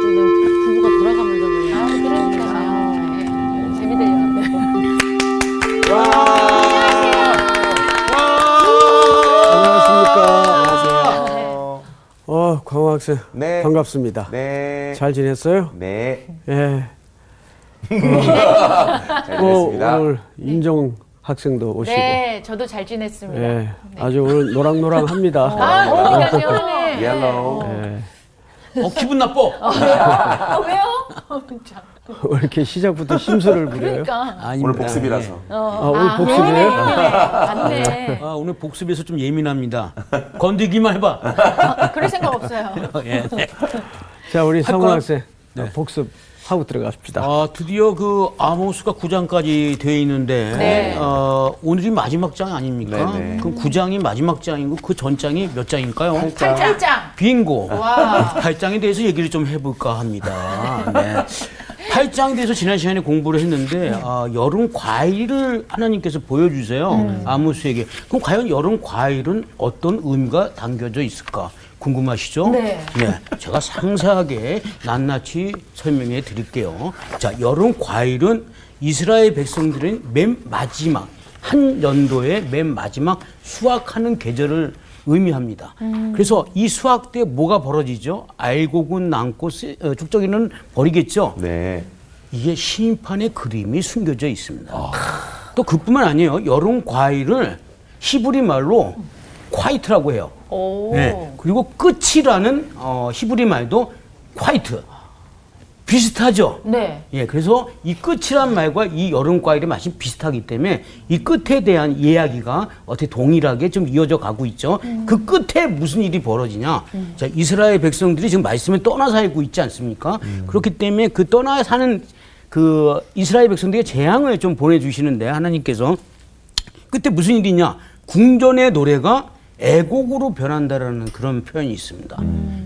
부부가 돌아가면서 그냥 그러니까요. 네. 와. 안녕하십니까. 안녕하세요. 어, 광호 학생. 네. 반갑습니다. 네. 잘 지냈어요? 네. 예. 잘 어, 지냈습니다. 오늘 인정 학생도 오시고. 네, 저도 잘 지냈습니다. 예. 아주 오늘 노랑노랑합니다. 아, 그러니까요. Yellow. 예. 어, 기분 나빠. 아, 왜요? 어, 참. 왜 이렇게 시작부터 심술을 부려요? 그러니까. 아닙니다. 오늘 복습이라서. 예. 아, 오늘 복습이에요? 맞네. 아, 오늘 복습에서 좀 예민합니다. 건드기만 해봐. 아, 그럴 생각 없어요. 예, 네. 자, 우리 성우? 학생. 어, 복습 하고 들어갑시다. 아, 드디어 그 아모스가 9장까지 되어 있는데 네. 어, 오늘이 마지막 장 아닙니까? 네, 네. 그럼 9장이 마지막 장이고 그 전 장이 몇 장일까요? 팔짱. 빙고. 와. 8장에 대해서 얘기를 좀 해볼까 합니다. 네. 8장에 대해서 지난 시간에 공부를 했는데 아, 여름 과일을 하나님께서 보여주세요. 아모스에게. 그럼 과연 여름 과일은 어떤 의미가 담겨져 있을까? 궁금하시죠? 네. 제가 상세하게 낱낱이 설명해 드릴게요. 자, 여름 과일은 이스라엘 백성들은 맨 마지막 한 연도의 맨 마지막 수확하는 계절을 의미합니다. 그래서 이 수확 때 뭐가 벌어지죠? 알곡은 남고 쓰- 어, 죽정이는 버리겠죠. 네. 이게 심판의 그림이 숨겨져 있습니다. 또 그뿐만 아니에요. 여름 과일을 히브리 말로 콰이트라고 해요. 오. 네. 그리고 끝이라는 어, 히브리 말도 콰이트. 비슷하죠? 네. 예, 그래서 이 끝이란 말과 이 여름 과일의 맛이 비슷하기 때문에 이 끝에 대한 이야기가 어떻게 동일하게 좀 이어져 가고 있죠. 그 끝에 무슨 일이 벌어지냐? 자, 이스라엘 백성들이 지금 말씀을 떠나 살고 있지 않습니까? 그렇기 때문에 그 떠나 사는 그 이스라엘 백성들에게 재앙을 좀 보내주시는데 하나님께서 그때 무슨 일이 있냐? 궁전의 노래가 애곡으로 변한다라는 그런 표현이 있습니다.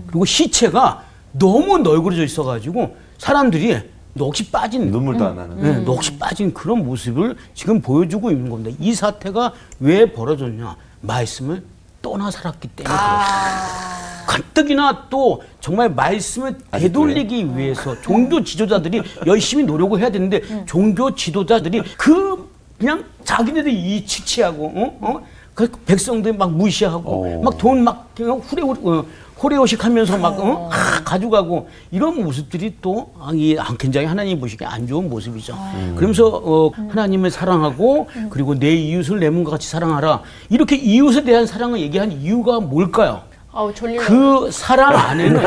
그리고 시체가 너무 널그러져 있어가지고 사람들이 넋이 빠진 눈물도 안 나는. 네, 넋이 빠진 그런 모습을 지금 보여주고 있는 겁니다. 이 사태가 왜 벌어졌냐? 말씀을 떠나 살았기 때문에 그렇습니다. 가뜩이나 또 정말 말씀을 되돌리기 위해서 종교 지도자들이 열심히 노력을 해야 되는데 종교 지도자들이 그 그냥 자기네들 이 치치하고 어? 어? 그 백성들 막 무시하고 막 돈 막 그냥 후레 어, 호레호식 하면서 막 어? 아, 가져가고 이런 모습들이 또 아, 이 굉장히 하나님 보시기에 안 좋은 모습이죠. 그러면서 어, 하나님을 사랑하고 그리고 내 이웃을 내 몸과 같이 사랑하라 이렇게 이웃에 대한 사랑을 얘기한 이유가 뭘까요? 아우. 그 사랑 안에는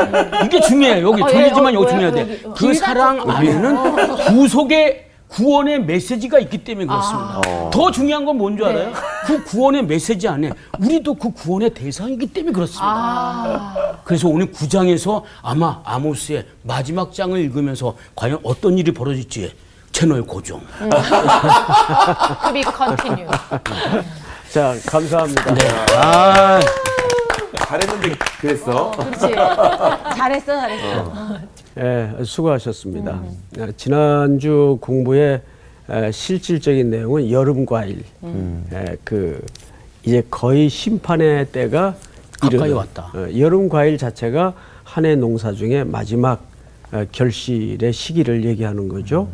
이게 중요해요. 여기 어, 예, 졸리지만 어, 여기 왜, 중요해야 돼. 어. 그 사랑 안에는 구속의 구원의 메시지가 있기 때문에 그렇습니다. 더 중요한 건 뭔 줄 알아요? 그 구원의 메시지 안에 우리도 그 구원의 대상이기 때문에 그렇습니다. 그래서 오늘 9장에서 아마 아모스의 마지막 장을 읽으면서 과연 어떤 일이 벌어질지 채널 고정. To be continue. 자, 감사합니다. 네. 아, 잘했는데 그랬어. 그렇지. 잘했어, 잘했어. 예, 수고하셨습니다. 아, 지난주 공부의 에, 실질적인 내용은 여름 과일. 예, 그 이제 거의 심판의 때가 가까이 이르는, 왔다. 어, 여름 과일 자체가 한 해 농사 중에 마지막 어, 결실의 시기를 얘기하는 거죠.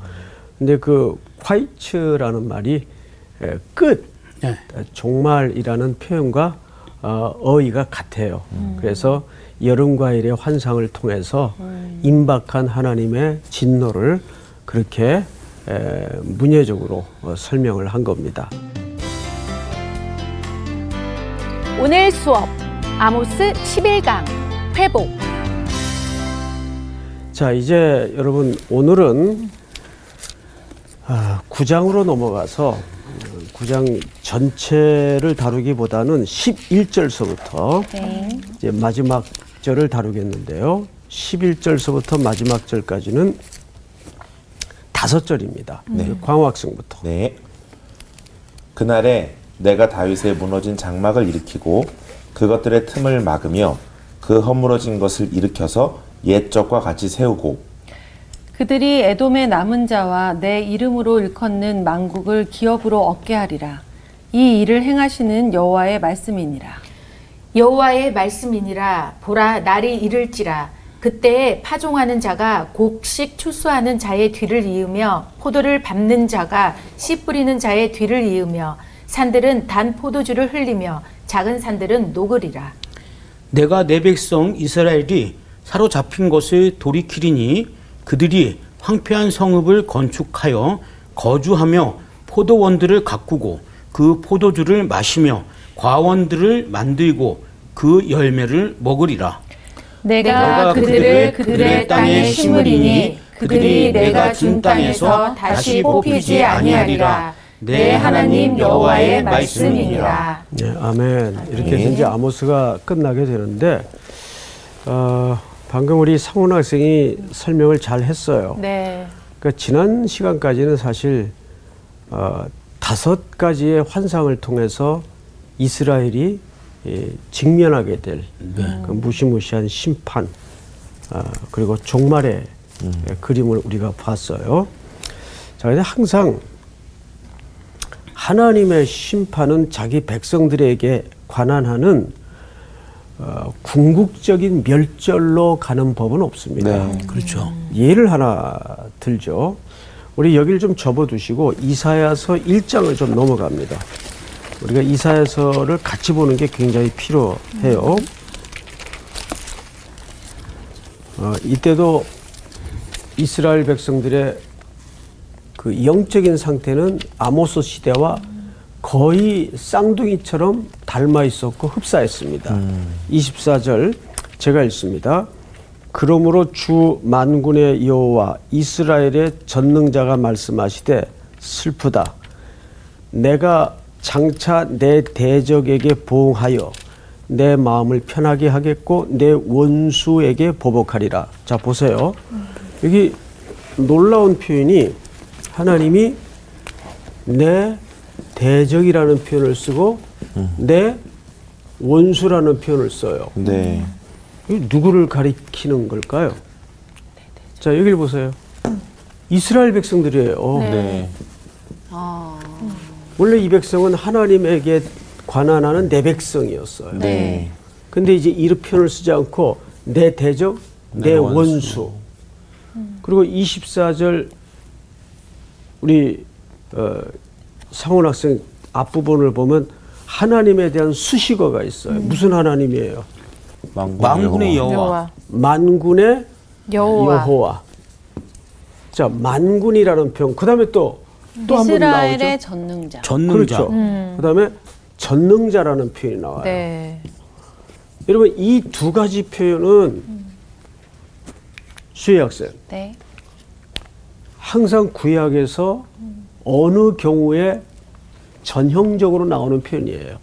근데 그 화이츠라는 말이 에, 끝, 네. 어, 종말이라는 표현과 어, 어휘가 같아요. 그래서 여름 과일의 환상을 통해서 임박한 하나님의 진노를 그렇게 에, 문예적으로 어, 설명을 한 겁니다. 오늘 수업 아모스 11강 회복. 자, 이제 여러분 오늘은 아, 9장으로 넘어가서 9장 전체를 다루기보다는 11절서부터 이제 마지막 절을 다루겠는데요. 11절서부터 마지막 절까지는 다섯 절입니다. 광호 학생부터. 네. 그날에 내가 다윗의 무너진 장막을 일으키고 그것들의 틈을 막으며 그 허물어진 것을 일으켜서 옛적과 같이 세우고 그들이 에돔의 남은 자와 내 이름으로 일컫는 망국을 기업으로 얻게 하리라. 이 일을 행하시는 여호와의 말씀이니라. 여호와의 말씀이니라 보라 날이 이를지라 그때 파종하는 자가 곡식 추수하는 자의 뒤를 이으며 포도를 밟는 자가 씨 뿌리는 자의 뒤를 이으며 산들은 단 포도주를 흘리며 작은 산들은 녹으리라. 내가 내 백성 이스라엘이 사로잡힌 것을 돌이키리니 그들이 황폐한 성읍을 건축하여 거주하며 포도원들을 가꾸고 그 포도주를 마시며 과원들을 만들고 그 열매를 먹으리라. 내가 그들을 그들의 땅에 심으리니 그들이 내가 준 땅에서 다시 뽑히지 아니하리라. 내 하나님 여호와의 말씀이니라. 네, 아멘. 이렇게 해서 이제 아모스가 끝나게 되는데 어, 방금 우리 상훈 학생이 설명을 잘 했어요. 네. 그러니까 지난 시간까지는 사실 어, 다섯 가지의 환상을 통해서 이스라엘이 예, 직면하게 될그 무시무시한 심판 아, 그리고 종말의 예, 그림을 우리가 봤어요. 자, 근데 항상 하나님의 심판은 자기 백성들에게 관한하는 어, 궁극적인 멸절로 가는 법은 없습니다. 네. 그렇죠. 예를 하나 들죠. 우리 여기를 좀 접어두시고 이사야서 1장을 좀 넘어갑니다. 우리가 이사야서를 같이 보는 게 굉장히 필요해요. 어, 이때도 이스라엘 백성들의 그 영적인 상태는 아모스 시대와 거의 쌍둥이처럼 닮아 있었고 흡사했습니다. 24절 제가 읽습니다. 그러므로 주 만군의 여호와 이스라엘의 전능자가 말씀하시되 슬프다. 내가 장차 내 대적에게 보응하여 내 마음을 편하게 하겠고 내 원수에게 보복하리라. 자 보세요. 여기 놀라운 표현이 하나님이 내 대적이라는 표현을 쓰고 내 원수라는 표현을 써요. 네. 이 누구를 가리키는 걸까요? 자 여기를 보세요. 이스라엘 백성들이에요. 네. 원래 이 백성은 하나님에게 관한하는 내 백성이었어요. 네. 근데 이제 이 표현을 쓰지 않고 내 대적, 내 내 원수. 원수. 그리고 24절 우리 어, 상원 학생 앞부분을 보면 하나님에 대한 수식어가 있어요. 무슨 하나님이에요? 만군의 여호와. 여호와. 만군의 여호와. 여호와. 자, 만군이라는 표현. 그다음에 또 또 한 번 나오죠. 이스라엘의 전능자. 전능자. 그렇죠. 그다음에 전능자라는 표현이 나와요. 네. 여러분 이 두 가지 표현은 수혜 학생 네. 항상 구약에서 어느 경우에 전형적으로 나오는 표현이에요.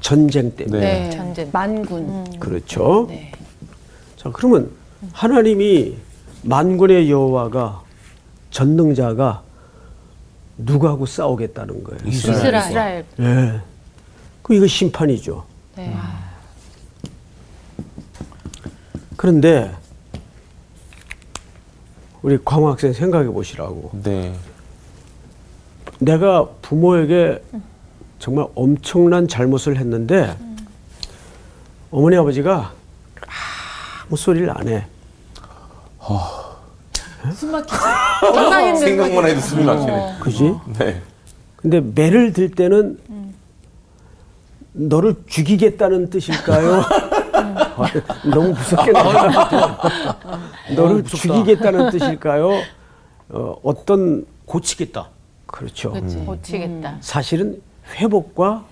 전쟁 때문에. 네. 네. 전쟁. 만군. 그렇죠. 네. 자, 그러면 하나님이 만군의 여호와가 전능자가 누구하고 싸우겠다는 거예요. 이스라엘. 이스라엘. 예. 그 이거 심판이죠. 네. 그런데 우리 광호 학생 생각해 보시라고. 네. 내가 부모에게 정말 엄청난 잘못을 했는데 어머니 아버지가 아무 소리를 안 해. 생각만 해도 숨이 막히네. 그지? 네. 근데 매를 들 때는 너를 죽이겠다는 뜻일까요? 너무 무섭게 나와. 너를 무섭다. 죽이겠다는 뜻일까요? 어, 어떤 고치겠다. 그렇죠. 고치겠다. 사실은 회복과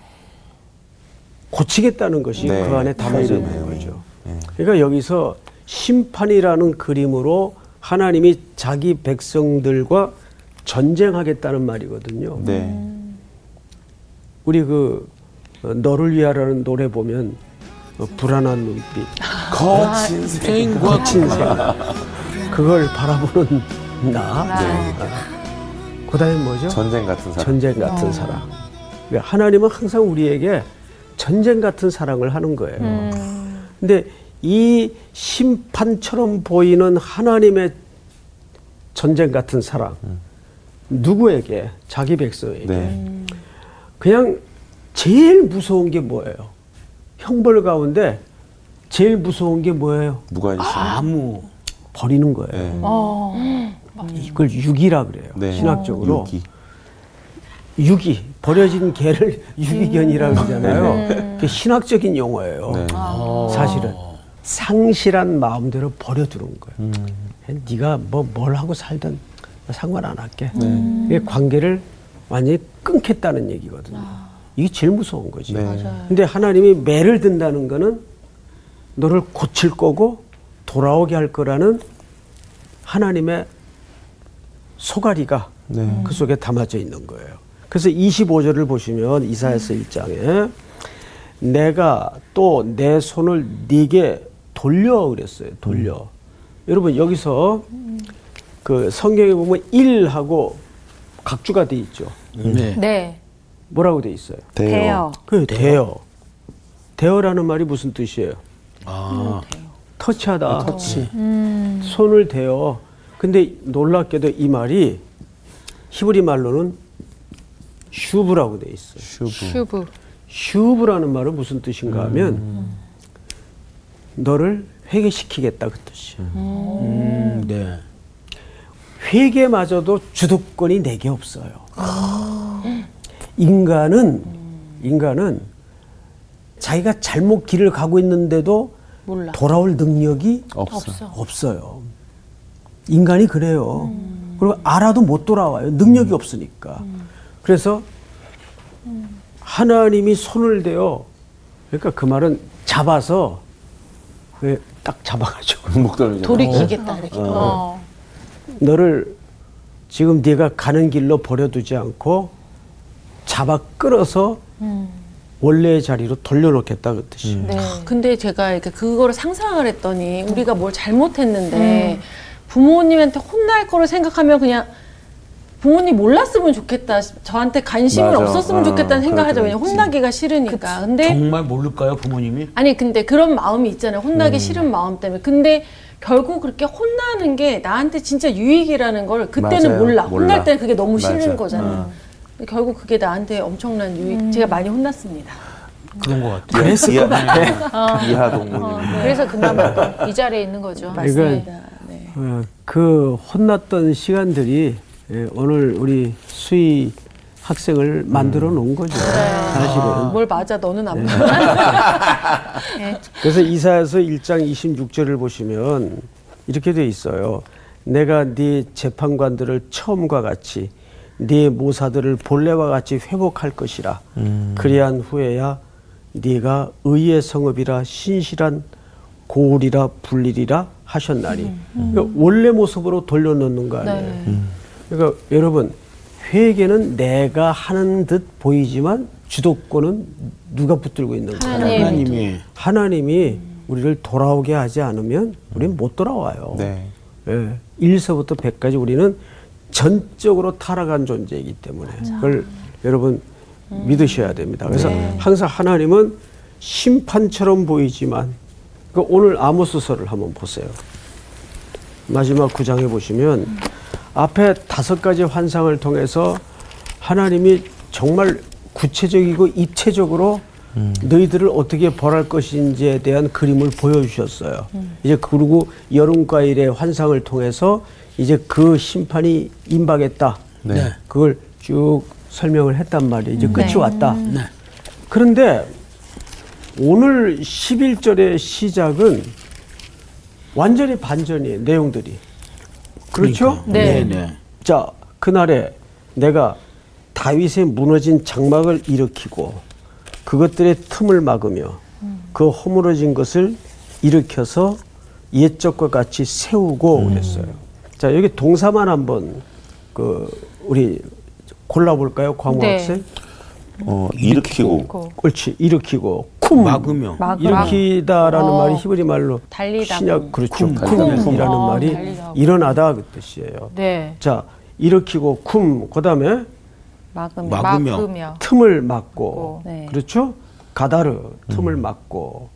고치겠다는 것이 네, 그 안에 담아 있는. 거죠. 그러니까 여기서 심판이라는 그림으로 하나님이 자기 백성들과 전쟁하겠다는 말이거든요. 네. 우리 그 어, 너를 위하라는 노래 보면 어, 불안한 눈빛, 거친 생. 거친 생, 그걸 바라보는 나. 그다음에 뭐죠? 전쟁 같은 사람. 전쟁 같은 사랑. 그러니까 하나님은 항상 우리에게 전쟁 같은 사랑을 하는 거예요. 근데 이 심판처럼 보이는 하나님의 전쟁 같은 사랑. 누구에게? 자기 백성에게. 네. 그냥 제일 무서운 게 뭐예요? 형벌 가운데 제일 무서운 게 뭐예요? 무관심. 아무 버리는 거예요. 네. 어. 이걸 유기라 그래요. 네. 신학적으로 유기. 유기 버려진 개를 유기견이라고 그러잖아요. 그게 신학적인 용어예요. 네. 사실은 상실한 마음대로 버려두는 거예요. 네가 뭐 뭘 하고 살든 상관 안 할게. 이게 관계를 완전히 끊겠다는 얘기거든요. 이게 제일 무서운 거지. 네. 근데 하나님이 매를 든다는 거는 너를 고칠 거고 돌아오게 할 거라는 하나님의 소가리가 네. 그 속에 담아져 있는 거예요. 그래서 25절을 보시면 이사야서 1장에 내가 또 내 손을 네게 돌려 그랬어요. 돌려. 여러분 여기서 그 성경에 보면 일하고 각주가 돼 있죠. 네. 네. 뭐라고 돼 있어요? 대요. 그 대여. 대어라는 말이 무슨 뜻이에요? 아, 터치하다. 터치. 손을 대어. 근데 놀랍게도 이 말이 히브리 말로는 슈브라고 돼 있어요. 슈브. 슈브. 슈브라는 말은 무슨 뜻인가 하면 너를 회개시키겠다 그 뜻이에요. 음, 네. 회개마저도 주도권이 내게 없어요. 인간은 인간은 자기가 잘못 길을 가고 있는데도 몰라. 돌아올 능력이 없어. 없어요. 인간이 그래요. 그리고 알아도 못 돌아와요. 능력이 없으니까. 그래서 하나님이 손을 대어 그러니까 그 말은 잡아서 그 딱 잡아가지고 목덜미. 돌이키겠다 이렇게. 어. 너를 지금 네가 가는 길로 버려두지 않고 잡아 끌어서 원래의 자리로 돌려놓겠다 그 뜻이. 네. 근데 제가 이렇게 그거를 상상을 했더니 우리가 뭘 잘못했는데 부모님한테 혼날 거를 생각하면 그냥 부모님 몰랐으면 좋겠다. 저한테 관심을 맞아. 없었으면 어, 좋겠다는 생각하죠. 왜냐 있지. 혼나기가 싫으니까. 근데 정말 모를까요, 부모님이? 아니 근데 그런 마음이 있잖아요. 혼나기 싫은 마음 때문에. 근데 결국 그렇게 혼나는 게 나한테 진짜 유익이라는 걸 그때는 맞아요. 몰라. 몰라. 혼날 때는 그게 너무 맞아. 싫은 거잖아요. 근데 결국 그게 나한테 엄청난 유익. 제가 많이 혼났습니다. 그런 것 같아요. 그랬을 것 같아. 이하 동무님. 그래서 그나마 또이 자리에 있는 거죠. 맞습니다. 네. 어, 그 혼났던 시간들이 예, 오늘 우리 수희 학생을 만들어 놓은 거죠. 사실은. 뭘 맞아 너는 안 네. 맞아. 그래서 이사야서 1장 26절을 보시면 이렇게 돼 있어요. 내가 네 재판관들을 처음과 같이 네 모사들을 본래와 같이 회복할 것이라. 그리한 후에야 네가 의의 성읍이라 신실한 고울이라 불리리라 하셨나니. 그러니까 원래 모습으로 돌려놓는 거 아니에요. 네. 그러니까 여러분 회개는 내가 하는 듯 보이지만 주도권은 누가 붙들고 있는 거예요? 하나님. 하나님이 하나님이 우리를 돌아오게 하지 않으면 우리는 못 돌아와요. 네. 예. 1서부터 100까지 우리는 전적으로 타락한 존재이기 때문에 그걸 여러분 믿으셔야 됩니다. 그래서 항상 하나님은 심판처럼 보이지만 그 오늘 아모스서를 한번 보세요. 마지막 구장에 보시면 앞에 다섯 가지 환상을 통해서 하나님이 정말 구체적이고 입체적으로 너희들을 어떻게 벌할 것인지에 대한 그림을 보여주셨어요. 이제 그리고 여름과일의 환상을 통해서 이제 그 심판이 임박했다. 네. 그걸 쭉 설명을 했단 말이에요. 이제 끝이 네. 왔다. 네. 그런데 오늘 11절의 시작은 완전히 반전이에요. 내용들이. 그렇죠? 네. 네. 네. 자, 그날에 내가 다윗의 무너진 장막을 일으키고 그것들의 틈을 막으며 그 허물어진 것을 일으켜서 옛적과 같이 세우고 그랬어요. 자, 여기 동사만 한번 그 우리 골라볼까요, 광호 네. 학생? 어, 일으키고. 고. 옳지, 일으키고 쿰 막으며. 일으키다라는 어. 말이 히브리 말로 달리다 신약 그렇죠. 쿰, 쿰이라는 쿰. 말이 어, 달리다. 일어나다 그 뜻이에요. 네. 자, 일으키고 쿰 그다음에 막- 막으며. 막으며. 틈을 막고 네. 그렇죠? 가다르 틈을 막고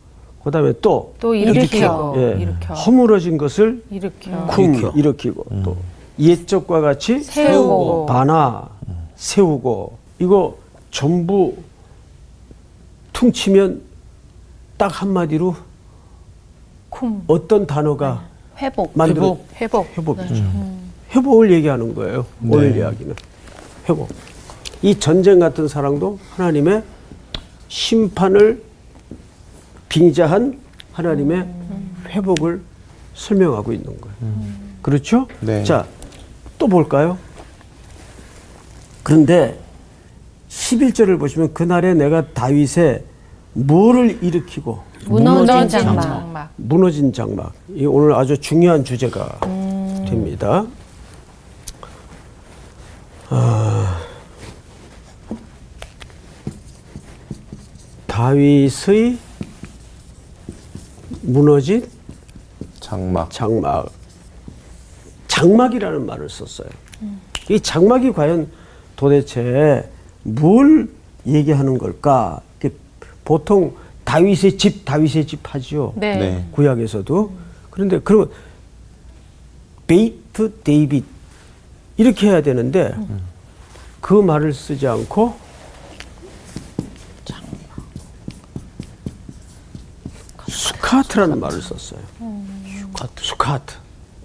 그다음에 또 또 일으키고. 예, 일으켜. 허물어진 것을 일으켜. 쿰 일으켜. 일으키고 또 옛적과 같이 세우고. 반화 세우고 이거 전부 퉁 치면 딱 한마디로 쿵. 어떤 단어가 회복. 만들어 회복. 회복 이죠. 회복을 얘기하는 거예요. 오늘 이야기는 회복. 이 전쟁 같은 사랑도 하나님의 심판을 빙자한 하나님의 회복을 설명하고 있는 거예요. 그렇죠? 네. 자, 또 볼까요? 그런데 11절을 보시면 그날에 내가 다윗의 뭐를 일으키고 무너진 장막. 장막. 무너진 장막. 이 오늘 아주 중요한 주제가 됩니다. 아, 다윗의 무너진 장막. 장막. 장막이라는 말을 썼어요. 이 장막이 과연 도대체 뭘 얘기하는 걸까? 보통 다윗의 집, 다윗의 집 하죠. 네. 네. 구약에서도 그런데 그러면 베이트 데이빗 이렇게 해야 되는데 그 말을 쓰지 않고 수카트라는 말을 썼어요. 수카트. 수카트.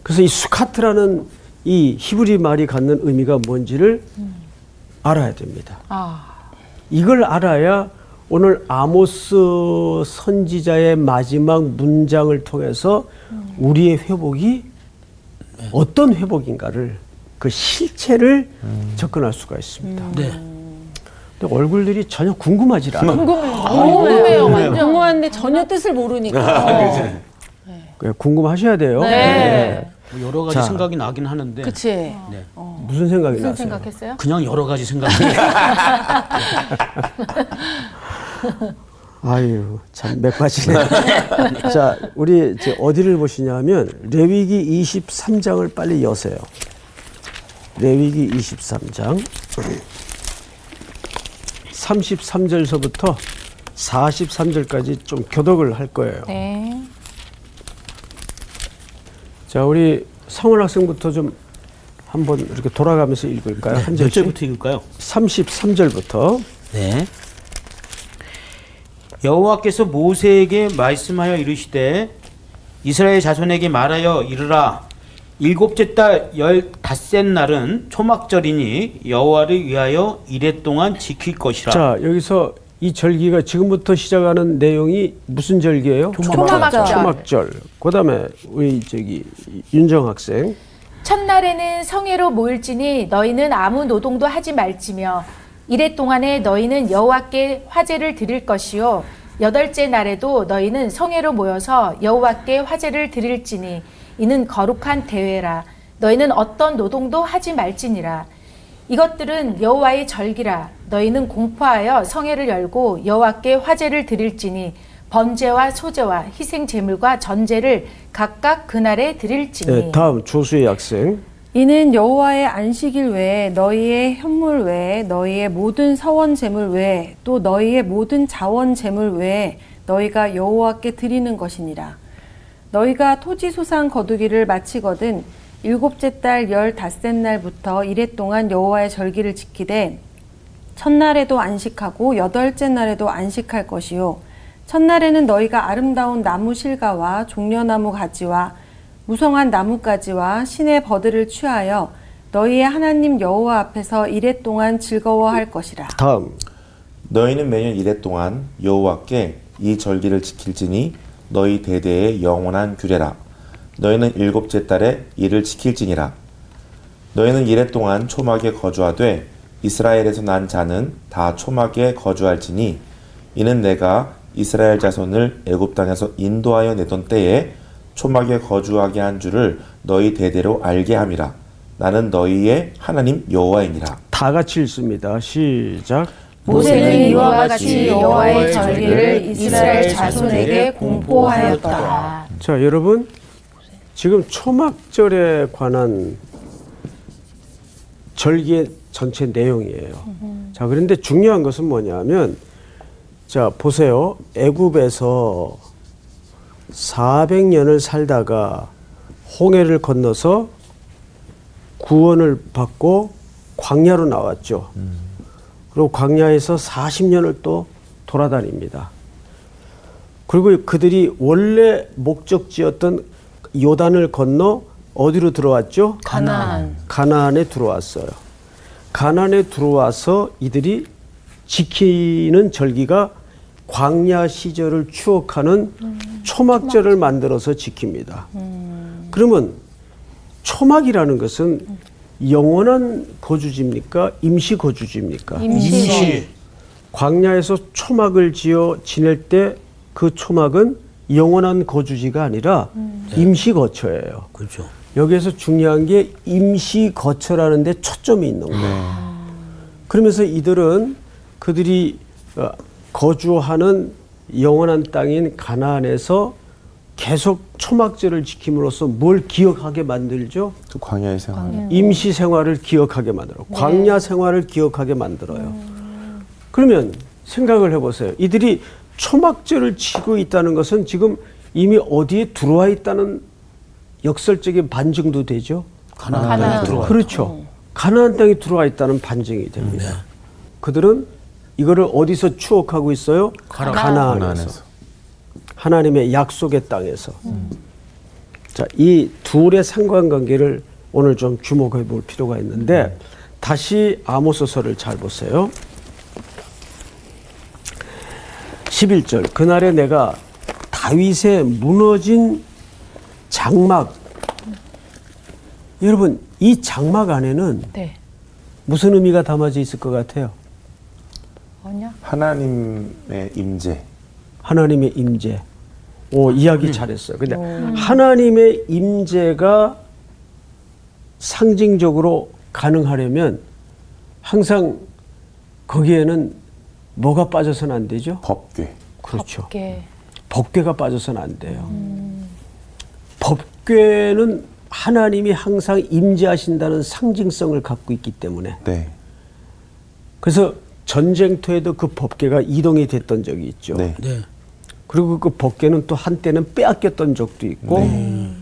그래서 이 수카트라는 이 히브리 말이 갖는 의미가 뭔지를 알아야 됩니다. 이걸 알아야 오늘 아모스 선지자의 마지막 문장을 통해서 우리의 회복이 어떤 회복인가를 그 실체를 접근할 수가 있습니다. 네. 근데 얼굴들이 전혀 궁금하지 않아요. 궁금해요. 완전 궁금한데 전혀 뜻을 모르니까. 그냥 궁금하셔야 돼요. 네. 뭐 여러 가지 자. 생각이 나긴 하는데 그치. 네. 무슨 생각이 무슨 나세요? 생각했어요? 그냥 여러 가지 생각이 아유, 참몇 가지네. 자, 우리 이제 어디를 보시냐면 레위기 23장을 빨리 여세요. 레위기 23장 33절서부터 43절까지 좀 교독을 할 거예요. 네. 자, 우리 성원 학생부터 좀 한번 이렇게 돌아가면서 읽을까요? 한몇 절씩. 절부터 읽을까요? 33절부터. 네. 여호와께서 모세에게 말씀하여 이르시되 이스라엘 자손에게 말하여 이르라 일곱째 달 열닷새 날은 초막절이니 여호와를 위하여 이래 동안 지킬 것이라. 자, 여기서 이 절기가 지금부터 시작하는 내용이 무슨 절기예요? 초막절. 초막절. 그다음에 우리 저기 윤정 학생. 첫날에는 성회로 모일지니 너희는 아무 노동도 하지 말지며 이래 동안에 너희는 여호와께 화제를 드릴 것이요 여덟째 날에도 너희는 성회로 모여서 여호와께 화제를 드릴지니 이는 거룩한 대회라 너희는 어떤 노동도 하지 말지니라 이것들은 여호와의 절기라 너희는 공포하여 성회를 열고 여호와께 화제를 드릴지니 번제와 소제와 희생 제물과 전제를 각각 그날에 드릴지니 네, 다음 조수의 학생. 이는 여호와의 안식일 외에 너희의 현물 외에 너희의 모든 서원 제물 외에 또 너희의 모든 자원 제물 외에 너희가 여호와께 드리는 것이니라. 너희가 토지 소상 거두기를 마치거든 일곱째 달 열닷새 날부터 이래 동안 여호와의 절기를 지키되 첫날에도 안식하고 여덟째 날에도 안식할 것이요 첫날에는 너희가 아름다운 나무 실과와 종려나무 가지와 무성한 나뭇가지와 신의 버들을 취하여 너희의 하나님 여호와 앞에서 이래 동안 즐거워할 것이라. 다음. 너희는 매년 이래 동안 여호와께 이 절기를 지킬지니 너희 대대의 영원한 규례라. 너희는 일곱째 달에 이를 지킬지니라. 너희는 이래 동안 초막에 거주하되 이스라엘에서 난 자는 다 초막에 거주할지니 이는 내가 이스라엘 자손을 애굽 땅에서 인도하여 내던 때에 초막에 거주하게 한 줄을 너희 대대로 알게 함이라. 나는 너희의 하나님 여호와이니라. 다 같이 읽습니다. 시작. 모세는 이와 같이 여호와의 절기를 이스라엘 자손에게 공포하였더라. 자, 여러분. 지금 초막절에 관한 절기의 전체 내용이에요. 자, 그런데 중요한 것은 뭐냐면 자, 보세요. 애굽에서 400년을 살다가 홍해를 건너서 구원을 받고 광야로 나왔죠. 그리고 광야에서 40년을 또 돌아다닙니다. 그리고 그들이 원래 목적지였던 요단을 건너 어디로 들어왔죠? 가나안. 가나안에 들어왔어요. 가나안에 들어와서 이들이 지키는 절기가 광야 시절을 추억하는 초막절을 만들어서 지킵니다. 그러면 초막이라는 것은 영원한 거주지입니까? 임시 거주지입니까? 임시. 광야에서 초막을 지어 지낼 때 그 초막은 영원한 거주지가 아니라 임시 거처예요. 그렇죠. 여기에서 중요한 게 임시 거처라는 데 초점이 있는 거예요. 그러면서 이들은 그들이 어, 거주하는 영원한 땅인 가나안에서 계속 초막절을 지킴으로써 뭘 기억하게 만들죠? 그 광야의 생활. 임시 생활을 기억하게 만들어. 광야 생활을 기억하게 만들어요. 그러면 생각을 해보세요. 이들이 초막절을 치고 있다는 것은 지금 이미 어디에 들어와 있다는 역설적인 반증도 되죠. 가나안 가나안. 땅에 들어와. 그렇죠. 가나안 땅에 들어와 있다는 반증이 됩니다. 그들은 이거를 어디서 추억하고 있어요? 가나안에서. 가나안에서. 하나님의 약속의 땅에서. 자, 이 둘의 상관관계를 오늘 좀 주목해 볼 필요가 있는데 다시 아모스서를 잘 보세요. 11절 그날에 내가 다윗의 무너진 장막 여러분 이 장막 안에는 네. 무슨 의미가 담아져 있을 것 같아요? 뭐냐? 하나님의 임재. 하나님의 임재. 오 이야기 잘했어요. 근데 하나님의 임재가 상징적으로 가능하려면 항상 거기에는 뭐가 빠져서는 안 되죠? 법궤. 그렇죠. 법계. 법궤가 빠져서는 안 돼요. 법궤는 하나님이 항상 임재하신다는 상징성을 갖고 있기 때문에 네. 그래서 전쟁터에도 그 법궤가 이동이 됐던 적이 있죠. 네. 네. 그리고 그 법궤는 또 한때는 빼앗겼던 적도 있고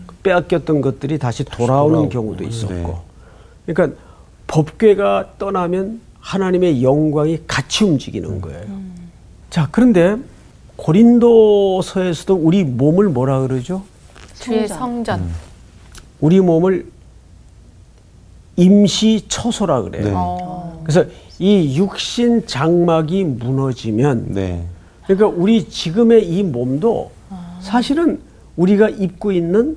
그 빼앗겼던 것들이 다시 돌아오는 경우도 있었고 네. 그러니까 법궤가 떠나면 하나님의 영광이 같이 움직이는 거예요. 자 그런데 고린도서에서도 우리 몸을 뭐라 그러죠? 주의 성전. 우리 몸을 임시 처소라 그래요. 네. 어. 그래서 이 육신 장막이 무너지면 네. 그러니까 우리 지금의 이 몸도 사실은 우리가 입고 있는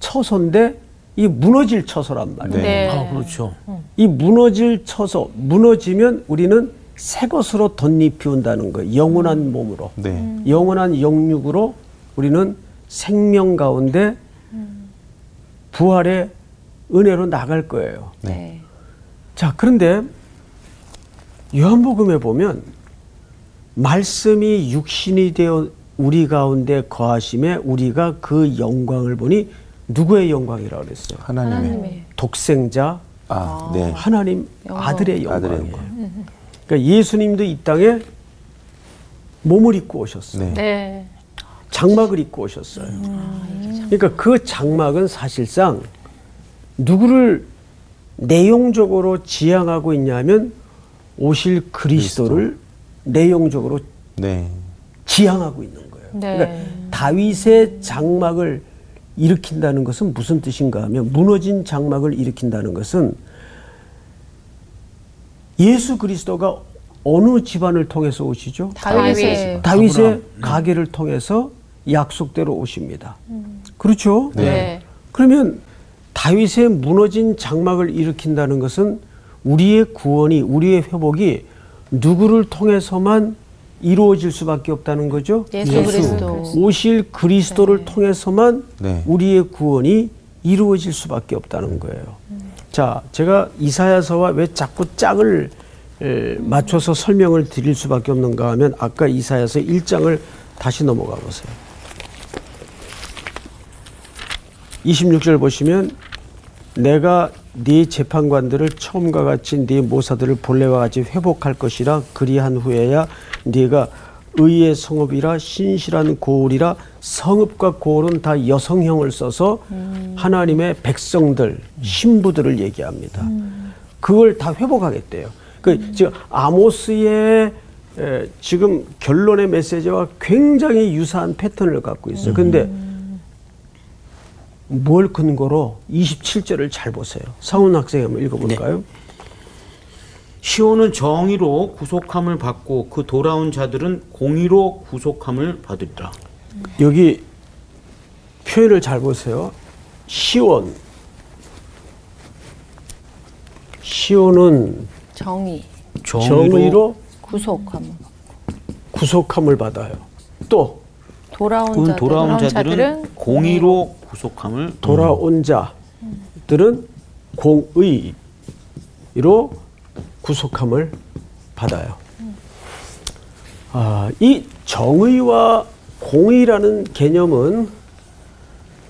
처소인데 이 무너질 처소란 말이에요. 네. 아, 그렇죠. 이 무너질 처소, 무너지면 우리는 새 것으로 덧입히운다는 거예요. 영원한 몸으로. 네. 영원한 영육으로 우리는 생명 가운데 부활의 은혜로 나갈 거예요. 네. 자, 그런데 요한복음에 보면 말씀이 육신이 되어 우리 가운데 거하심에 우리가 그 영광을 보니 누구의 영광이라고 그랬어요? 하나님의. 하나님의 독생자 아, 네. 하나님 영광. 아들의 영광이에요. 아들의 영광. 그러니까 예수님도 이 땅에 몸을 입고 오셨어요. 네. 네. 장막을 입고 오셨어요. 그러니까 그 장막은 사실상 누구를 내용적으로 지향하고 있냐면 오실 그리스도를 내용적으로 네. 지향하고 있는 거예요. 네. 그러니까 다윗의 장막을 일으킨다는 것은 무슨 뜻인가 하면 무너진 장막을 일으킨다는 것은 예수 그리스도가 어느 집안을 통해서 오시죠? 다윗의 다윗의 아브라함. 가게를 통해서 약속대로 오십니다. 그렇죠? 네. 그러면 다윗의 무너진 장막을 일으킨다는 것은 우리의 구원이 우리의 회복이 누구를 통해서만 이루어질 수밖에 없다는 거죠. 예수 예수. 그리스도. 오실 그리스도를 통해서만 네. 우리의 구원이 이루어질 수밖에 없다는 거예요. 자, 제가 이사야서와 왜 자꾸 짝을 에, 맞춰서 설명을 드릴 수밖에 없는가 하면 아까 이사야서 1장을 다시 넘어가 보세요. 26절 보시면 내가 네 재판관들을 처음과 같이 네 모사들을 본래와 같이 회복할 것이라 그리한 후에야 네가 의의 성읍이라 신실한 고울이라 성읍과 고울은 다 여성형을 써서 하나님의 백성들 신부들을 얘기합니다. 그걸 다 회복하겠대요. 그 지금 아모스의 에, 지금 결론의 메시지와 굉장히 유사한 패턴을 갖고 있어요. 근데 뭘 근거로 27절을 잘 보세요. 상훈 학생 한번 읽어볼까요? 시온은 정의로 구속함을 받고 그 돌아온 자들은 공의로 구속함을 받으리라. 여기 표현을 잘 보세요. 시온. 시온은 정의, 정의로 구속함. 구속함을 받아요. 또 돌아온 그 자들. 돌아온 돌아온 자들은 자들은 공의로 구속함을 돌아온 자들은 공의로 구속함을 받아요. 아, 이 정의와 공의라는 개념은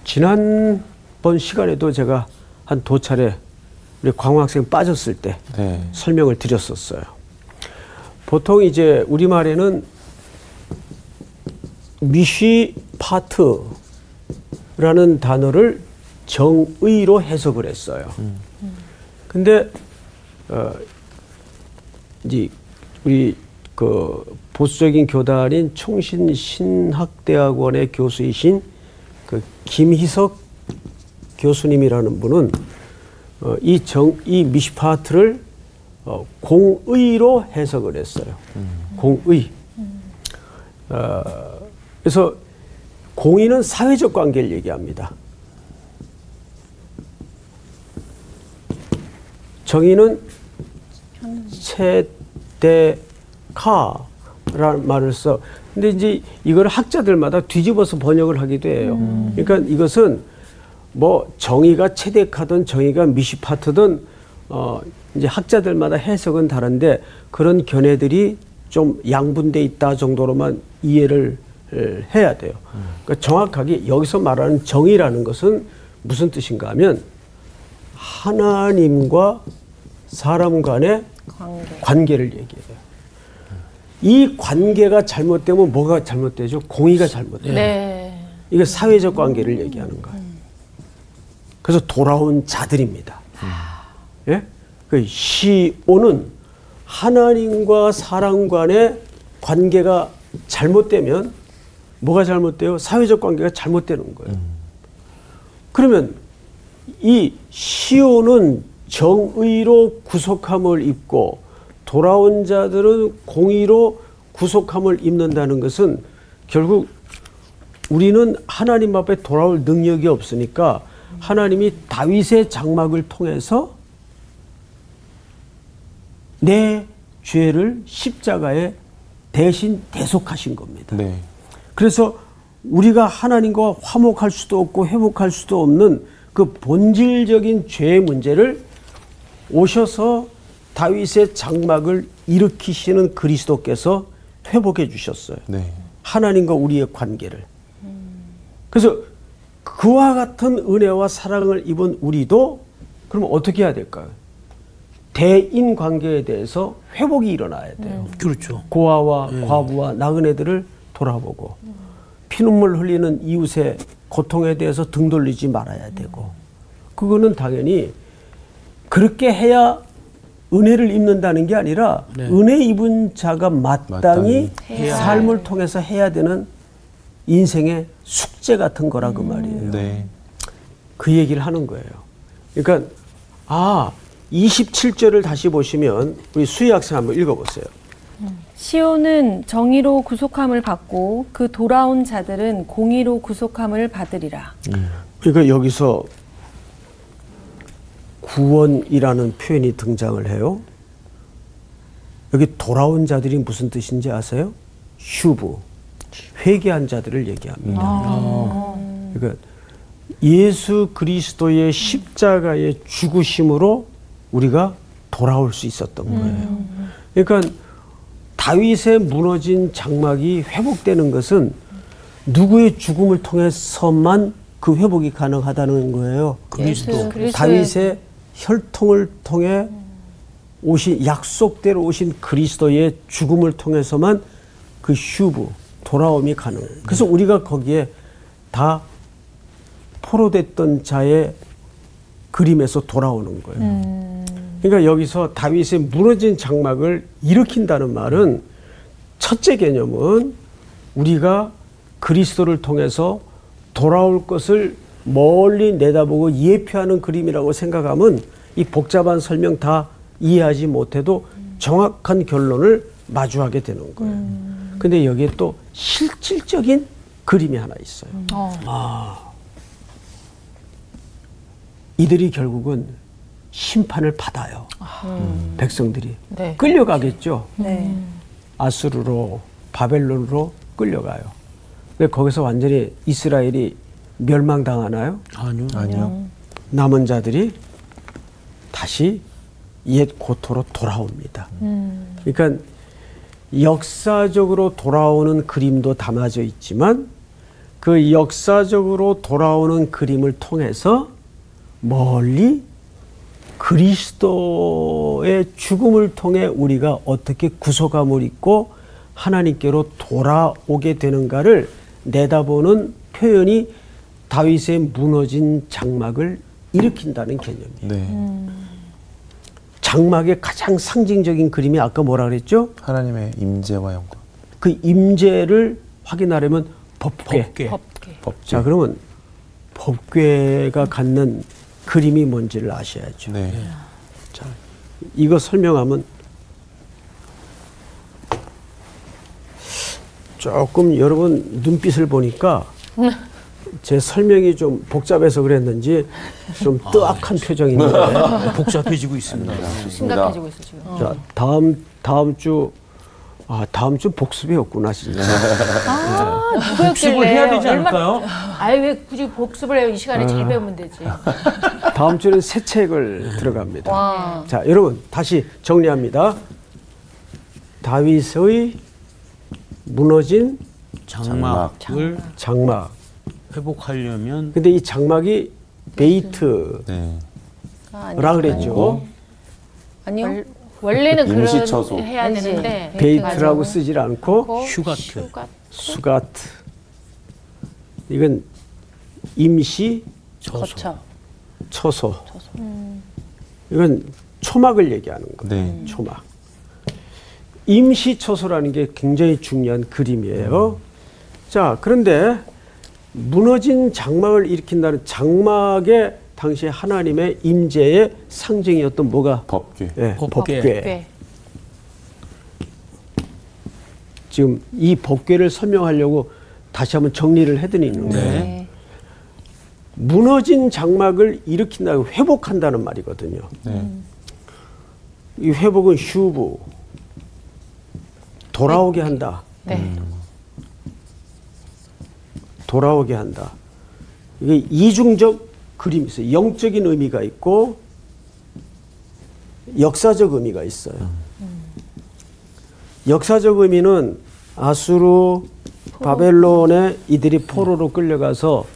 지난번 시간에도 제가 한 두 차례 우리 광학생 빠졌을 때 네. 설명을 드렸었어요. 보통 이제 우리말에는 미쉬 파트라는 단어를 정의로 해석을 했어요. 근데 어 이제 우리 그 보수적인 교단인 총신 신학대학원의 교수이신 그 김희석 교수님이라는 분은 어, 이 정, 이 미시파트를 어, 공의로 해석을 했어요. 공의. 어, 그래서 공의는 사회적 관계를 얘기합니다. 정의는 세 대카라는 말을 써. 근데 이제 이걸 학자들마다 뒤집어서 번역을 하기도 해요. 그러니까 이것은 뭐 정의가 체데카든 정의가 미시파트든 어 이제 학자들마다 해석은 다른데 그런 견해들이 좀 양분돼 있다 정도로만 이해를 에, 해야 돼요. 그러니까 정확하게 여기서 말하는 정의라는 것은 무슨 뜻인가 하면 하나님과 사람 간의 관계. 관계 를 얘기해요. 이 관계가 잘못되면 뭐가 잘못되죠? 공의가 잘못돼요. 네. 이게 사회적 관계를 얘기하는 거예요. 그래서 돌아온 자들입니다. 예? 그 시오는 하나님과 사람 간의 관계가 잘못되면 뭐가 잘못돼요? 사회적 관계가 잘못되는 거예요. 그러면 이 시오는 정의로 구속함을 입고 돌아온 자들은 공의로 구속함을 입는다는 것은 결국 우리는 하나님 앞에 돌아올 능력이 없으니까 하나님이 다윗의 장막을 통해서 내 죄를 십자가에 대신 대속하신 겁니다. 네. 그래서 우리가 하나님과 화목할 수도 없고 회복할 수도 없는 그 본질적인 죄의 문제를 오셔서 다윗의 장막을 일으키시는 그리스도께서 회복해 주셨어요. 네. 하나님과 우리의 관계를. 그래서 그와 같은 은혜와 사랑을 입은 우리도 그럼 어떻게 해야 될까요? 대인 관계에 대해서 회복이 일어나야 돼요. 그렇죠. 고아와 과부와 나그네들을 돌아보고 피눈물 흘리는 이웃의 고통에 대해서 등 돌리지 말아야 되고 그거는 당연히 그렇게 해야 은혜를 입는다는 게 아니라 은혜 입은 자가 마땅히, 마땅히 삶을 통해서 해야 되는 인생의 숙제 같은 거라 그 말이에요. 네. 그 얘기를 하는 거예요. 그러니까 아 27절을 다시 보시면 우리 수희 학생 한번 읽어보세요. 시온은 정의로 구속함을 받고 그 돌아온 자들은 공의로 구속함을 받으리라. 그러니까 여기서 구원이라는 표현이 등장을 해요. 여기 돌아온 자들이 무슨 뜻인지 아세요? 휴브, 회개한 자들을 얘기합니다. 그러니까 예수 그리스도의 십자가의 죽으심으로 우리가 돌아올 수 있었던 거예요. 그러니까 다윗의 무너진 장막이 회복되는 것은 누구의 죽음을 통해서만 그 회복이 가능하다는 거예요. 그리스도. 다윗의 혈통을 통해 오신 약속대로 오신 그리스도의 죽음을 통해서만 그 휴브 돌아옴이 가능해요. 그래서 우리가 거기에 다 포로됐던 자의 그림에서 돌아오는 거예요. 그러니까 여기서 다윗의 무너진 장막을 일으킨다는 말은 첫째 개념은 우리가 그리스도를 통해서 돌아올 것을 멀리 내다보고 예표하는 그림이라고 생각하면 이 복잡한 설명 다 이해하지 못해도 정확한 결론을 마주하게 되는 거예요. 근데 여기에 또 실질적인 그림이 하나 있어요. 아. 이들이 결국은 심판을 받아요. 백성들이 네. 끌려가겠죠. 네. 아수르로 바벨론으로 끌려가요. 근데 거기서 완전히 이스라엘이 멸망당하나요? 아니요. 아니요. 남은 자들이 다시 옛 고토로 돌아옵니다. 그러니까 역사적으로 돌아오는 그림도 담아져 있지만 그 역사적으로 돌아오는 그림을 통해서 멀리 그리스도의 죽음을 통해 우리가 어떻게 구속함을 입고 하나님께로 돌아오게 되는가를 내다보는 표현이 다윗의 무너진 장막을 일으킨다는 개념이에요. 네. 장막의 가장 상징적인 그림이 아까 뭐라 그랬죠? 하나님의 임재와 영광. 그 임재를 확인하려면 법궤. 법궤. 법제. 자, 그러면 법궤가 갖는 그림이 뭔지를 아셔야죠. 네. 자, 이거 설명하면 조금 여러분 눈빛을 보니까 제 설명이 좀 복잡해서 그랬는지 좀 뜨악한 표정이 있는데 복잡해지고 있습니다. 심각해지고 있어 지금. 자, 다음 다음 주 아, 다음 주 복습이었구나 진짜. 아, 복습을 해야 되지 않을까요? 아유 왜 굳이 복습을 해요? 이 시간에 잘 배우면 되지. 다음 주는 새 책을 들어갑니다. 와. 자, 여러분 다시 정리합니다. 다윗의 무너진 장막을 장막. 회복하려면 근데 이 장막이 בית라 네. 아, 아니요. 그랬죠. 아니요. 월- 원래는 그런. 해야. 되는데 בית라고 쓰질 않고 סוכת. סוכה סוכת. 이건 임시 거쳐. 처소. 이건 초막을 얘기하는 거예요. 네. 초막. 임시 처소라는 게 굉장히 중요한 그림이에요. 자, 그런데 무너진 장막을 일으킨다는 장막의 당시 하나님의 임재의 상징이었던 뭐가 법궤. 예, 법궤. 법궤. 꽤. 지금 이 법궤를 설명하려고 다시 한번 정리를 해드리는 거예요. 네. 무너진 장막을 일으킨다고 회복한다는 말이거든요. 네. 이 회복은 슈브 돌아오게 한다. 네. 돌아오게 한다. 이게 이중적 그림이 있어요. 영적인 의미가 있고 역사적 의미가 있어요. 역사적 의미는 아수르 바벨론에 이들이 포로로 끌려가서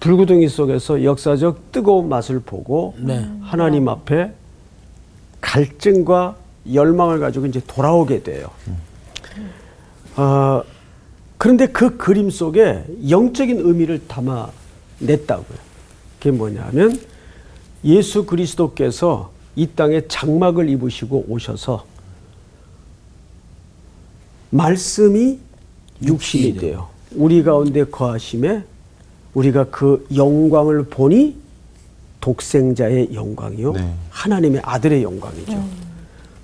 불구덩이 속에서 역사적 뜨거운 맛을 보고 네. 하나님 앞에 갈증과 열망을 가지고 이제 돌아오게 돼요. 아, 그런데 그 그림 속에 영적인 의미를 담아냈다고요. 그게 뭐냐면 예수 그리스도께서 이 땅에 장막을 입으시고 오셔서 말씀이 육신이 돼요. 우리 가운데 거하심에 우리가 그 영광을 보니 독생자의 영광이요. 네. 하나님의 아들의 영광이죠.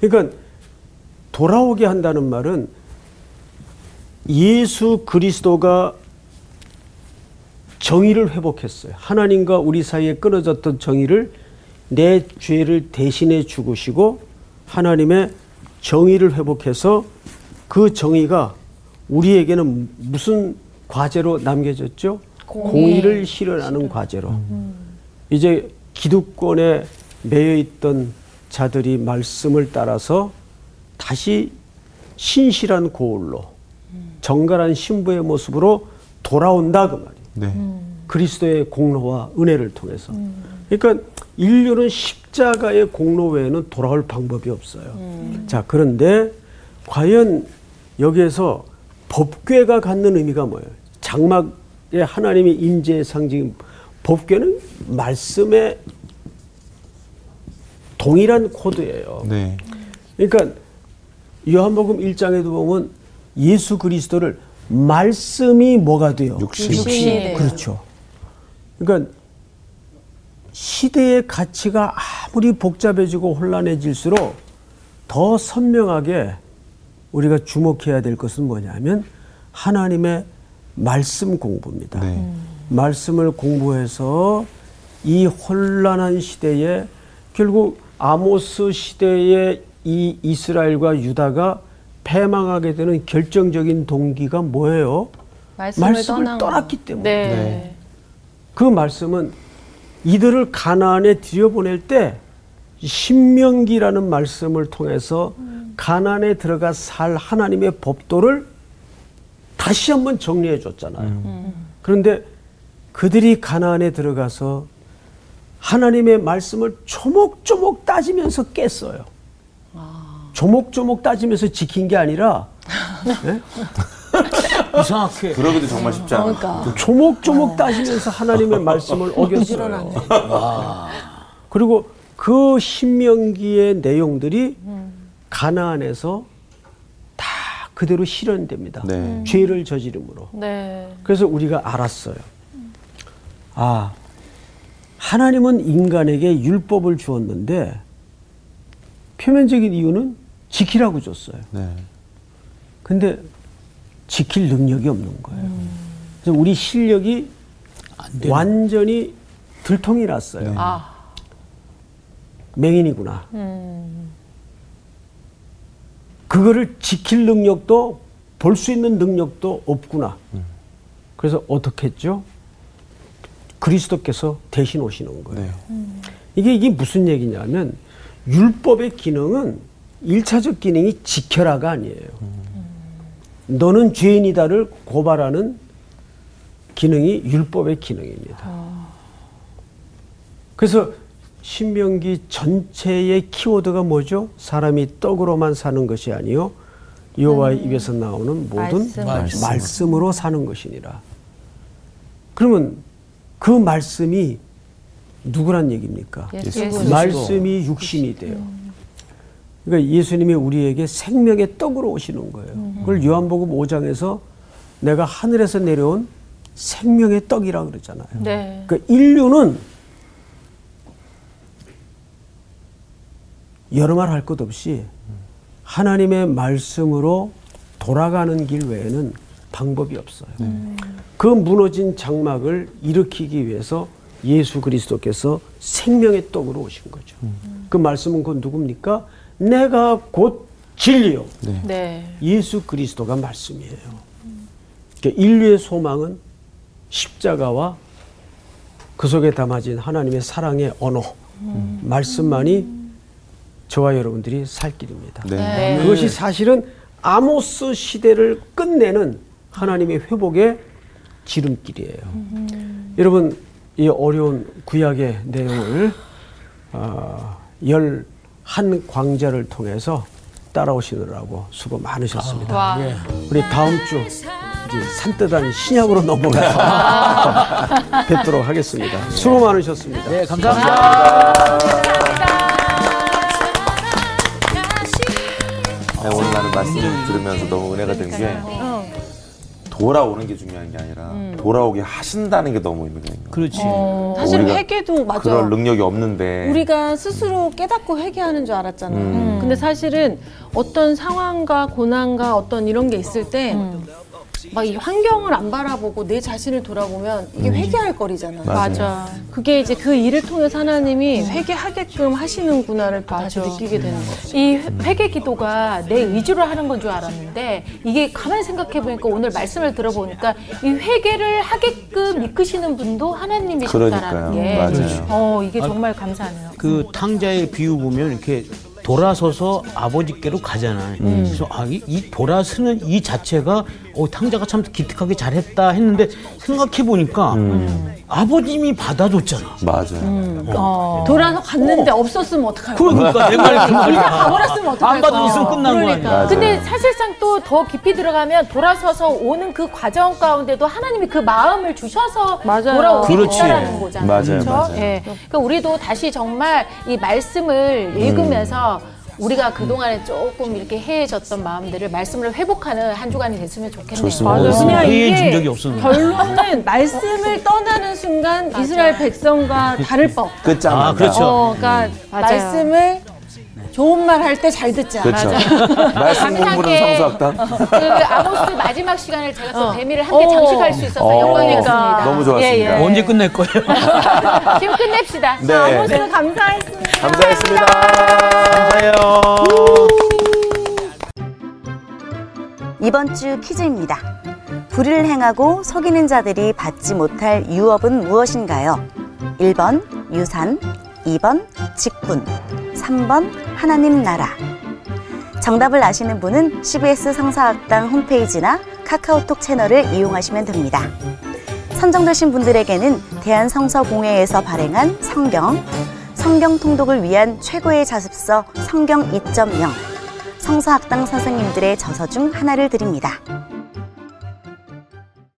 그러니까 돌아오게 한다는 말은 예수 그리스도가 정의를 회복했어요. 하나님과 우리 사이에 끊어졌던 정의를 내 죄를 대신해 죽으시고 하나님의 정의를 회복해서 그 정의가 우리에게는 무슨 과제로 남겨졌죠? 공의 를 실현하는 과제로. 이제 기득권에 매여 있던 자들이 말씀을 따라서 다시 신실한 고울로 정갈한 신부의 모습으로 돌아온다 그 말이에요. 네. 그리스도의 공로와 은혜를 통해서. 그러니까 인류는 십자가의 공로 외에는 돌아올 방법이 없어요. 자, 그런데 과연 여기에서 법궤가 갖는 의미가 뭐예요? 장막의 하나님의 임재의 상징 법궤는 말씀의 동일한 코드예요. 네. 그러니까 요한복음 1장에도 보면 예수 그리스도를 말씀이 뭐가 돼요? 육신. 육신이 돼요. 그렇죠. 그러니까 시대의 가치가 아무리 복잡해지고 혼란해질수록 더 선명하게 우리가 주목해야 될 것은 뭐냐면 하나님의 말씀 공부입니다. 네. 말씀을 공부해서 이 혼란한 시대에 결국 아모스 시대에 이 이스라엘과 유다가 패망하게 되는 결정적인 동기가 뭐예요? 말씀을, 말씀을 떠났기 때문에. 네. 그 말씀은 이들을 가나안에 들여보낼 때 신명기라는 말씀을 통해서 가나안에 들어가 살 하나님의 법도를 다시 한번 정리해 줬잖아요. 그런데 그들이 가나안에 들어가서 하나님의 말씀을 조목조목 따지면서 깼어요. 조목조목 따지면서 지킨 게 아니라 예? 이상하게 그러기도 정말 쉽지 않아. 그러니까 조목조목 따지면서 하나님의 말씀을 어겼어요. 그리고 그 신명기의 내용들이 가나안에서 다 그대로 실현됩니다. 네. 죄를 저지름으로. 네. 그래서 우리가 알았어요. 아, 하나님은 인간에게 율법을 주었는데 표면적인 이유는 지키라고 줬어요. 네. 근데 지킬 능력이 없는 거예요. 그래서 우리 실력이 완전히 들통이 났어요. 아. 맹인이구나. 음. 그거를 지킬 능력도 볼 수 있는 능력도 없구나. 그래서 어떻게 했죠? 그리스도께서 대신 오시는 거예요. 네. 이게 이게 무슨 얘기냐면 율법의 기능은 일차적 기능이 지켜라가 아니에요. 너는 죄인이다를 고발하는 기능이 율법의 기능입니다. 그래서 신명기 전체의 키워드가 뭐죠? 사람이 떡으로만 사는 것이 아니요 여호와의 입에서 나오는 모든 말씀. 말씀. 으로 사는 것이니라. 그러면 그 말씀이 누구란 얘기입니까? 예수. 말씀이 육신이 돼요. 그러니까 예수님이 우리에게 생명의 떡으로 오시는 거예요. 그걸 요한복음 5장에서 내가 하늘에서 내려온 생명의 떡이라 그러잖아요. 네. 그러니까 인류는 여러 말 할 것 없이 하나님의 말씀으로 돌아가는 길 외에는 방법이 없어요. 그 무너진 장막을 일으키기 위해서 예수 그리스도께서 생명의 떡으로 오신 거죠. 그 말씀은 곧 누굽니까? 내가 곧 진리요. 네. 예수 그리스도가 말씀이에요. 그러니까 인류의 소망은 십자가와 그 속에 담아진 하나님의 사랑의 언어, 말씀만이 저와 여러분들이 살 길입니다. 네. 그것이 사실은 아모스 시대를 끝내는 하나님의 회복의 지름길이에요. 여러분 이 어려운 구약의 내용을 어, 열 한 광자를 통해서 따라오시느라고 수고 많으셨습니다. 와. 우리 다음 주 이제 산뜻한 신약으로 넘어가서 뵙도록 하겠습니다. 수고 많으셨습니다. 네 감사합니다. 네, 오늘 나는 말씀을 들으면서 너무 은혜가 된 게 돌아오는 게 중요한 게 아니라 돌아오게 하신다는 게 너무 의미가 있는 거예요. 그렇지. 사실 우리가 회개도 맞아. 그럴 능력이 없는데 우리가 스스로 깨닫고 회개하는 줄 알았잖아. 음. 근데 사실은 어떤 상황과 고난과 어떤 이런 게 있을 때, 막 이 환경을 안 바라보고 내 자신을 돌아보면 이게 회개할 거리잖아. 맞아. 그게 이제 그 일을 통해서 하나님이 회개하게끔 하시는구나를 다시 맞아. 느끼게 되는 거지. 이 회- 회개 기도가 내 의지로 하는 건 줄 알았는데 이게 가만히 생각해 보니까 오늘 말씀을 들어보니까 이 회개를 하게끔 이끄시는 분도 하나님이셨다라는 그러니까요. 게 맞아요. 어 이게 정말 감사하네요. 그 탕자의 비유 보면 이렇게 돌아서서 아버지께로 가잖아요. 그래서 아, 이, 이 돌아서는 이 자체가 어, 탕자가 참 기특하게 잘했다 했는데 생각해 보니까 아버님이 받아줬잖아. 맞아요. 어. 돌아서 갔는데 없었으면 어떡할 거야? 그러니까 내 말이 그 말이야. 가버렸으면 어떡할 안 받으면 거야? 있으면 끝난 거 그러니까. 아니야. 근데 사실상 또 더 깊이 들어가면 돌아서서 오는 그 과정 가운데도 하나님이 그 마음을 주셔서 맞아요. 돌아오게. 됐다라는 거잖아요. 맞아요, 그렇죠? 맞아요. 예. 그러니까 우리도 다시 정말 이 말씀을 읽으면서 우리가 그동안에 조금 이렇게 해해졌던 마음들을 말씀으로 회복하는 한 주간이 됐으면 좋겠네요. 좋습니다. 맞아요. 어, 그냥 이게 적이 없었는데. 결론은 말씀을 떠나는 순간 이스라엘 백성과 다를 바 없다. 끝장난다. 아, 그렇죠. 어, 그러니까 맞아요. 말씀을 좋은 말 할 때 잘 듣자. 그렇죠. 말씀 공부는 감사하게 성수학당. 그 아모스 마지막 시간을 제가 또 어. 대미를 함께 어. 장식할 수 있어서 어, 영광이었습니다. 너무 좋았습니다. 예, 예. 언제 끝낼 거예요? 지금 끝냅시다. 네. 아모스 감사했습니다. 감사했습니다. 감사해요. 이번 주 퀴즈입니다. 불의를 행하고 속이는 자들이 받지 못할 유업은 무엇인가요? 1번 유산, 2번 직분, 3번 하나님 나라. 정답을 아시는 분은 CBS 성사학당 홈페이지나 카카오톡 채널을 이용하시면 됩니다. 선정되신 분들에게는 대한성서공회에서 발행한 성경, 성경 통독을 위한 최고의 자습서 성경 2.0, 성서학당 선생님들의 저서 중 하나를 드립니다.